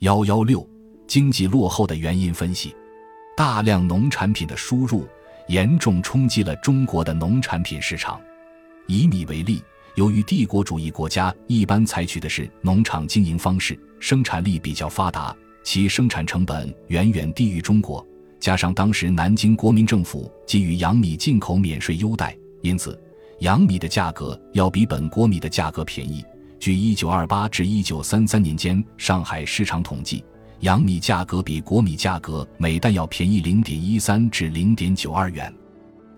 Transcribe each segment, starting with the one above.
幺幺六，经济落后的原因分析：大量农产品的输入严重冲击了中国的农产品市场。以米为例，由于帝国主义国家一般采取的是农场经营方式，生产力比较发达，其生产成本远远低于中国。加上当时南京国民政府给予洋米进口免税优待，因此洋米的价格要比本国米的价格便宜。据1928至1933年间上海市场统计，洋米价格比国米价格每担要便宜0.13至0.92元。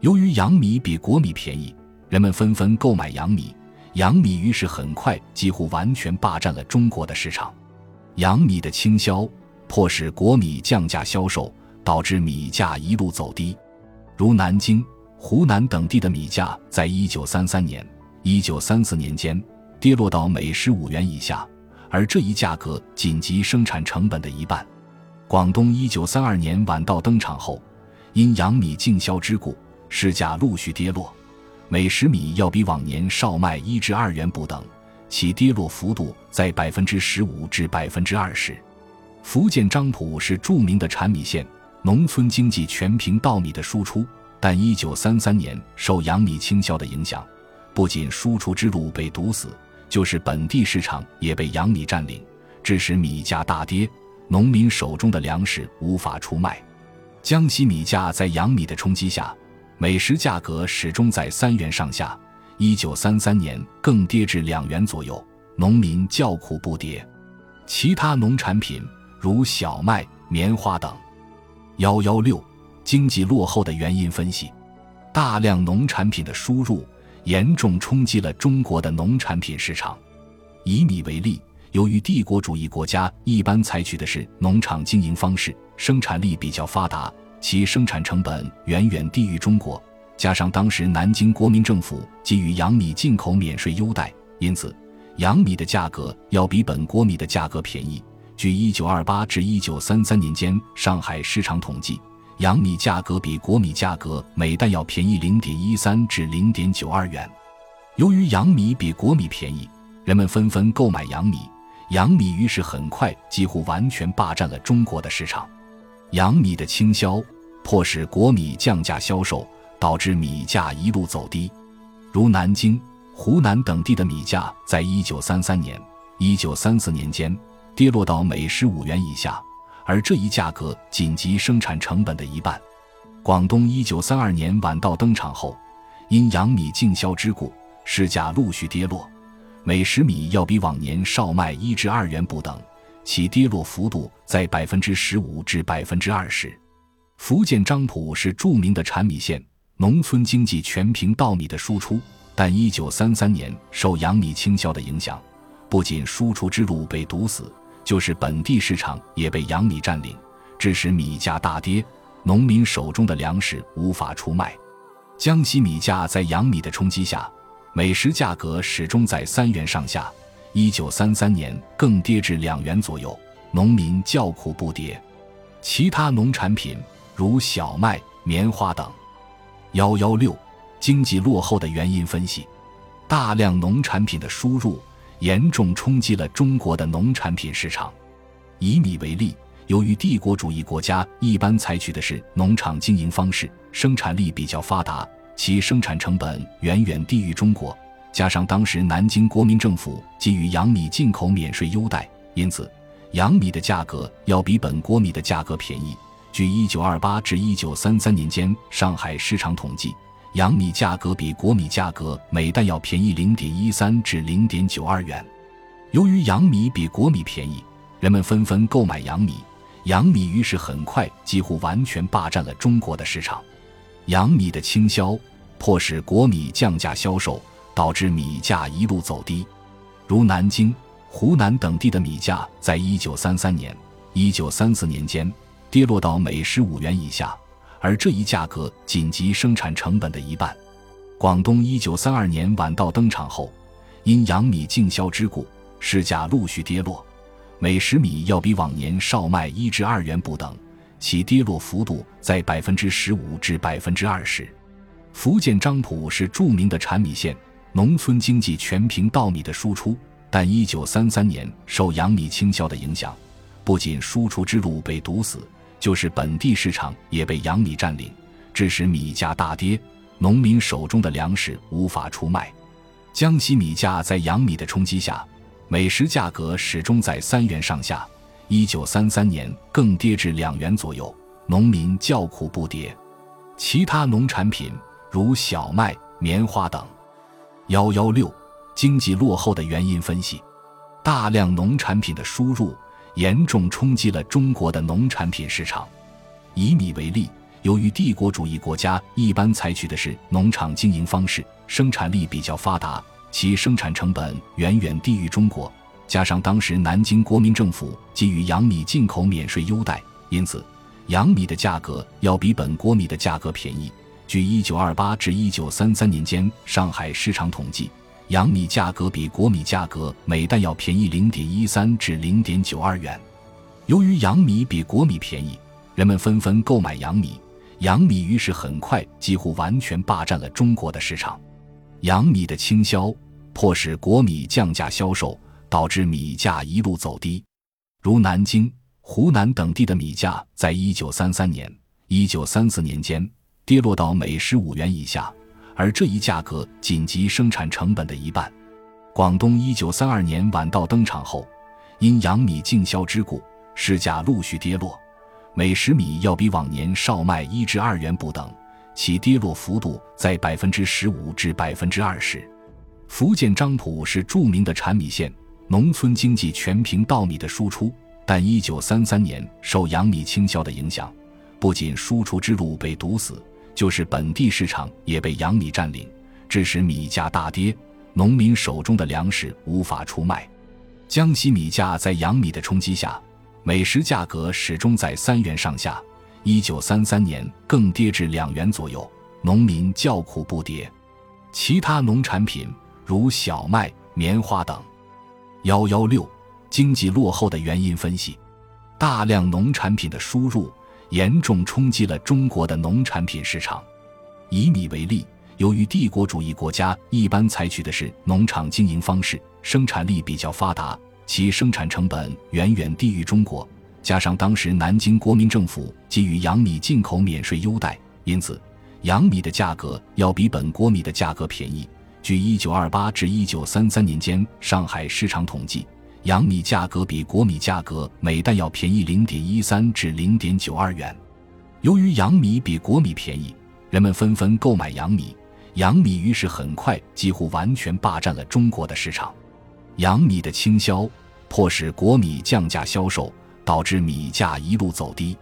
由于洋米比国米便宜，人们纷纷购买洋米，洋米于是很快几乎完全霸占了中国的市场。洋米的倾销迫使国米降价销售。导致米价一路走低，如南京、湖南等地的米价在1933年、1934年间跌落到每十五元以下，而这一价格仅及生产成本的一半。广东1932年晚稻登场后，因洋米竞销之故，市价陆续跌落，每石米要比往年少卖一至二元不等，其跌落幅度在百分之十五至百分之二十。福建漳浦是著名的产米县。农村经济全凭稻米的输出，但1933年受洋米倾销的影响，不仅输出之路被堵死，就是本地市场也被洋米占领，致使米价大跌，农民手中的粮食无法出卖。江西米价在洋米的冲击下，每石价格始终在三元上下，1933年更跌至两元左右，农民叫苦不迭。其他农产品如小麦、棉花等。幺幺六，经济落后的原因分析：大量农产品的输入严重冲击了中国的农产品市场。以米为例，由于帝国主义国家一般采取的是农场经营方式，生产力比较发达，其生产成本远远低于中国。加上当时南京国民政府给予洋米进口免税优待，因此洋米的价格要比本国米的价格便宜。据1928至1933年间上海市场统计，洋米价格比国米价格每担要便宜0.13至0.92元。由于洋米比国米便宜，人们纷纷购买洋米，洋米于是很快几乎完全霸占了中国的市场。洋米的倾销迫使国米降价销售，导致米价一路走低。如南京、湖南等地的米价在1933年、1934年间。跌落到每十五元以下，而这一价格仅及生产成本的一半。广东一九三二年晚稻登场后，因洋米竞销之故，市价陆续跌落，每石米要比往年少卖一至二元不等，其跌落幅度在百分之十五至百分之二十。福建漳浦是著名的产米县，农村经济全凭稻米的输出，但一九三三年受洋米倾销的影响，不仅输出之路被堵死。就是本地市场也被洋米占领，致使米价大跌，农民手中的粮食无法出卖。江西米价在洋米的冲击下，每石价格始终在三元上下，一九三三年更跌至两元左右，农民叫苦不迭。其他农产品如小麦、棉花等。幺幺六，经济落后的原因分析：大量农产品的输入。严重冲击了中国的农产品市场。以米为例，由于帝国主义国家一般采取的是农场经营方式，生产力比较发达，其生产成本远远低于中国。加上当时南京国民政府给予洋米进口免税优待，因此洋米的价格要比本国米的价格便宜。据1928至1933年间上海市场统计。洋米价格比国米价格每担要便宜零点一三至零点九二元。由于洋米比国米便宜，人们纷纷购买洋米，洋米于是很快几乎完全霸占了中国的市场。洋米的倾销迫使国米降价销售，导致米价一路走低。如南京、湖南等地的米价在一九三三年、一九三四年间跌落到每十五元以下。而这一价格仅及生产成本的一半。广东一九三二年晚稻登场后，因洋米竞销之故，市价陆续跌落，每石米要比往年少卖一至二元不等，其跌落幅度在百分之十五至百分之二十。福建漳浦是著名的产米县，农村经济全凭稻米的输出，但一九三三年受洋米倾销的影响，不仅输出之路被堵死，就是本地市场也被洋米占领，致使米价大跌，农民手中的粮食无法出卖。江西米价在洋米的冲击下，每食价格始终在三元上下，一九三三年更跌至两元左右，农民叫苦不迭。其他农产品如小麦、棉花等。幺幺六，经济落后的原因分析：大量农产品的输入严重冲击了中国的农产品市场。以米为例，由于帝国主义国家一般采取的是农场经营方式，生产力比较发达，其生产成本远远低于中国。加上当时南京国民政府给予洋米进口免税优待，因此。洋米的价格要比本国米的价格便宜。据1928至1933年间上海市场统计，洋米价格比国米价格每担要便宜0.13至0.92元。由于洋米比国米便宜，人们纷纷购买洋米，洋米于是很快几乎完全霸占了中国的市场。洋米的倾销迫使国米降价销售，导致米价一路走低，如南京。湖南等地的米价在一九三三年、一九三四年间跌落到每十五元以下，而这一价格仅及生产成本的一半。广东一九三二年晚稻登场后，因洋米竞销之故，市价陆续跌落，每石米要比往年少卖一至二元不等，其跌落幅度在百分之十五至百分之二十。福建漳浦是著名的产米县，农村经济全凭稻米的输出。但一九三三年受洋米倾销的影响，不仅输出之路被堵死，就是本地市场也被洋米占领，致使米价大跌，农民手中的粮食无法出卖。江西米价在洋米的冲击下，每食价格始终在三元上下，一九三三年更跌至两元左右，农民叫苦不迭。其他农产品如小麦、棉花等。幺幺六。经济落后的原因分析：大量农产品的输入严重冲击了中国的农产品市场。以米为例，由于帝国主义国家一般采取的是农场经营方式，生产力比较发达，其生产成本远远低于中国。加上当时南京国民政府给予洋米进口免税优待，因此洋米的价格要比本国米的价格便宜。据1928至1933年间上海市场统计。洋米价格比国米价格每担要便宜零点一三至零点九二元。由于洋米比国米便宜，人们纷纷购买洋米，洋米于是很快几乎完全霸占了中国的市场。洋米的倾销迫使国米降价销售，导致米价一路走低。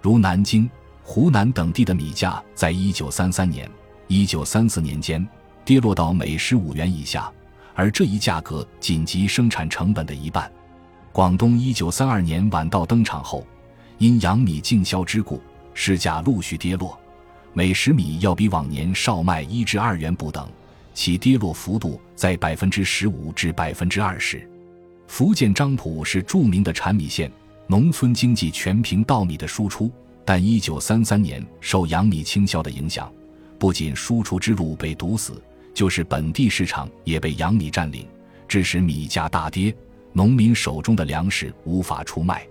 如南京、湖南等地的米价在一九三三年、一九三四年间跌落到每十五元以下。而这一价格仅及生产成本的一半。广东一九三二年晚稻登场后，因洋米竞销之故，市价陆续跌落，每石米要比往年少卖一至二元不等，其跌落幅度在百分之十五至百分之二十。福建漳浦是著名的产米县，农村经济全凭稻米的输出，但一九三三年受洋米倾销的影响，不仅输出之路被堵死。就是本地市场也被洋米占领，致使米价大跌，农民手中的粮食无法出卖。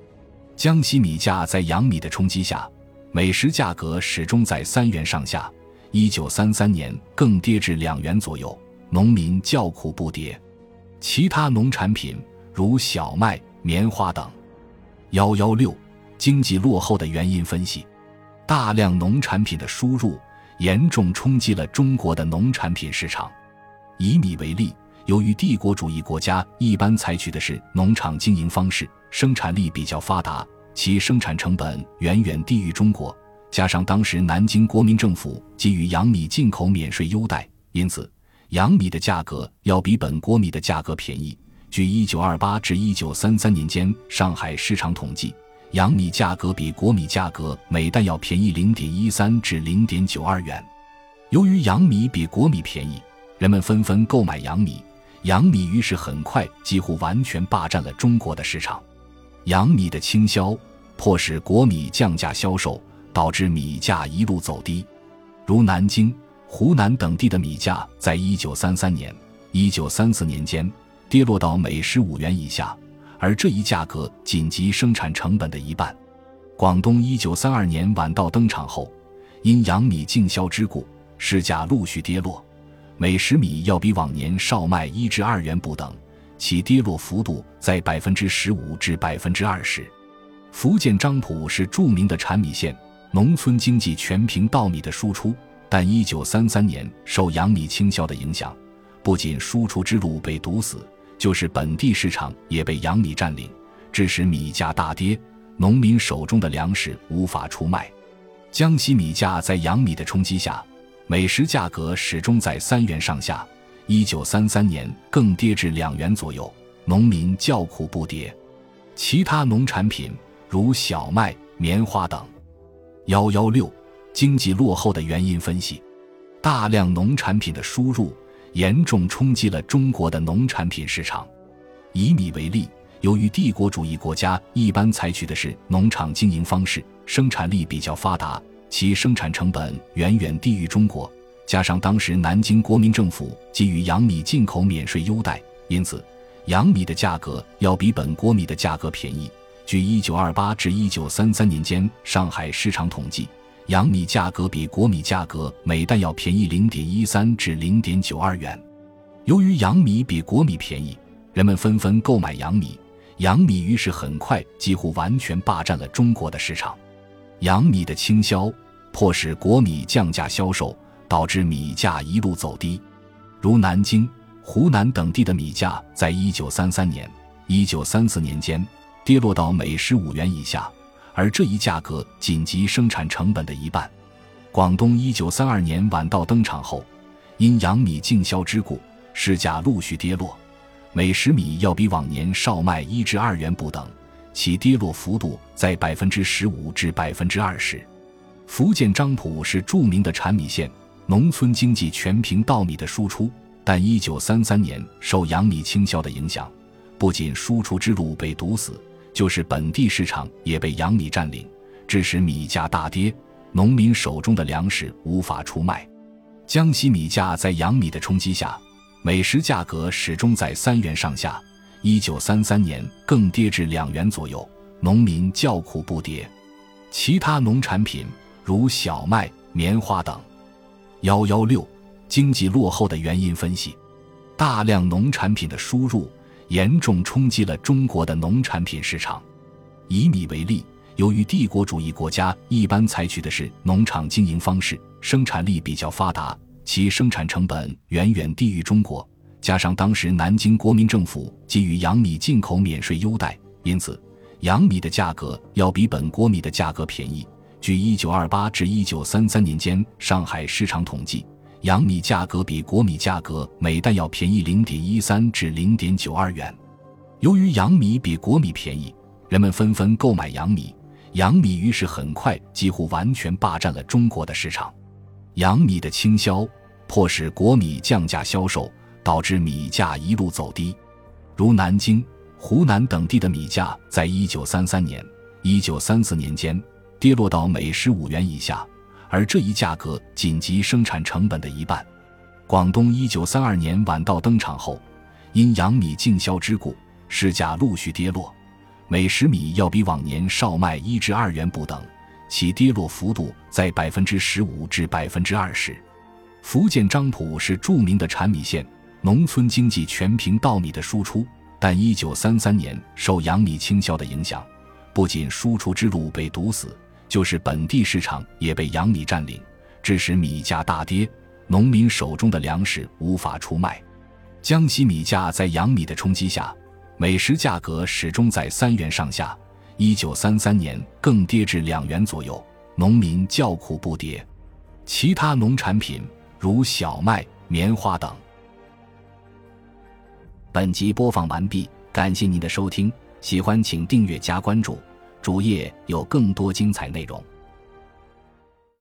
江西米价在洋米的冲击下，每食价格始终在三元上下，一九三三年更跌至两元左右，农民叫苦不迭。其他农产品如小麦、棉花等。幺幺六，经济落后的原因分析：大量农产品的输入。严重冲击了中国的农产品市场。以米为例，由于帝国主义国家一般采取的是农场经营方式，生产力比较发达，其生产成本远远低于中国。加上当时南京国民政府给予洋米进口免税优待，因此洋米的价格要比本国米的价格便宜。据1928至1933年间上海市场统计。洋米价格比国米价格每担要便宜零点一三至零点九二元。由于洋米比国米便宜，人们纷纷购买洋米，洋米于是很快几乎完全霸占了中国的市场。洋米的倾销迫使国米降价销售，导致米价一路走低。如南京、湖南等地的米价在一九三三年、一九三四年间跌落到每十五元以下。而这一价格仅及生产成本的一半。广东一九三二年晚稻登场后，因洋米竞销之故，市价陆续跌落，每石米要比往年少卖一至二元不等，其跌落幅度在百分之十五至百分之二十。福建漳浦是著名的产米县，农村经济全凭稻米的输出，但一九三三年受洋米倾销的影响，不仅输出之路被堵死，就是本地市场也被洋米占领，致使米价大跌。农民手中的粮食无法出卖，江西米价在洋米的冲击下，每石价格始终在三元上下。一九三三年更跌至两元左右，农民叫苦不迭。其他农产品如小麦、棉花等。幺幺六，经济落后的原因分析：大量农产品的输入严重冲击了中国的农产品市场。以米为例。由于帝国主义国家一般采取的是农场经营方式，生产力比较发达，其生产成本远远低于中国。加上当时南京国民政府给予洋米进口免税优待，因此洋米的价格要比本国米的价格便宜。据1928至1933年间上海市场统计，洋米价格比国米价格每担要便宜0.13至0.92元。由于洋米比国米便宜，人们纷纷购买洋米。洋米于是很快几乎完全霸占了中国的市场，洋米的倾销迫使国米降价销售，导致米价一路走低。如南京、湖南等地的米价，在一九三三年、一九三四年间跌落到每十五元以下，而这一价格仅及生产成本的一半。广东一九三二年晚稻登场后，因洋米竞销之故，市价陆续跌落。每石米要比往年少卖一至二元不等，其跌落幅度在百分之十五至百分之二十。福建漳浦是著名的产米县，农村经济全凭稻米的输出，但一九三三年受洋米倾销的影响，不仅输出之路被堵死，就是本地市场也被洋米占领，致使米价大跌，农民手中的粮食无法出卖。江西米价在洋米的冲击下。每石价格始终在三元上下，一九三三年更跌至两元左右，农民叫苦不迭。其他农产品如小麦、棉花等。幺幺六，经济落后的原因分析：大量农产品的输入严重冲击了中国的农产品市场。以米为例，由于帝国主义国家一般采取的是农场经营方式，生产力比较发达。其生产成本远远低于中国，加上当时南京国民政府给予洋米进口免税优待，因此洋米的价格要比本国米的价格便宜。据1928至1933年间上海市场统计，洋米价格比国米价格每担要便宜0.13至0.92元。由于洋米比国米便宜，人们纷纷购买洋米，洋米于是很快几乎完全霸占了中国的市场。洋米的倾销迫使国米降价销售，导致米价一路走低。如南京、湖南等地的米价，在一九三三年、一九三四年间跌落到每十五元以下，而这一价格仅及生产成本的一半。广东一九三二年晚稻登场后，因洋米竞销之故，市价陆续跌落，每石米要比往年少卖一至二元不等。其跌落幅度在百分之十五至百分之二十。福建漳浦是著名的产米县，农村经济全凭稻米的输出，但一九三三年受洋米倾销的影响，不仅输出之路被堵死，就是本地市场也被洋米占领，致使米价大跌，农民手中的粮食无法出卖。江西米价在洋米的冲击下，每石价格始终在三元上下。一九三三年更跌至两元左右，农民叫苦不迭。其他农产品如小麦、棉花等。本集播放完毕，感谢您的收听，喜欢请订阅加关注，主页有更多精彩内容。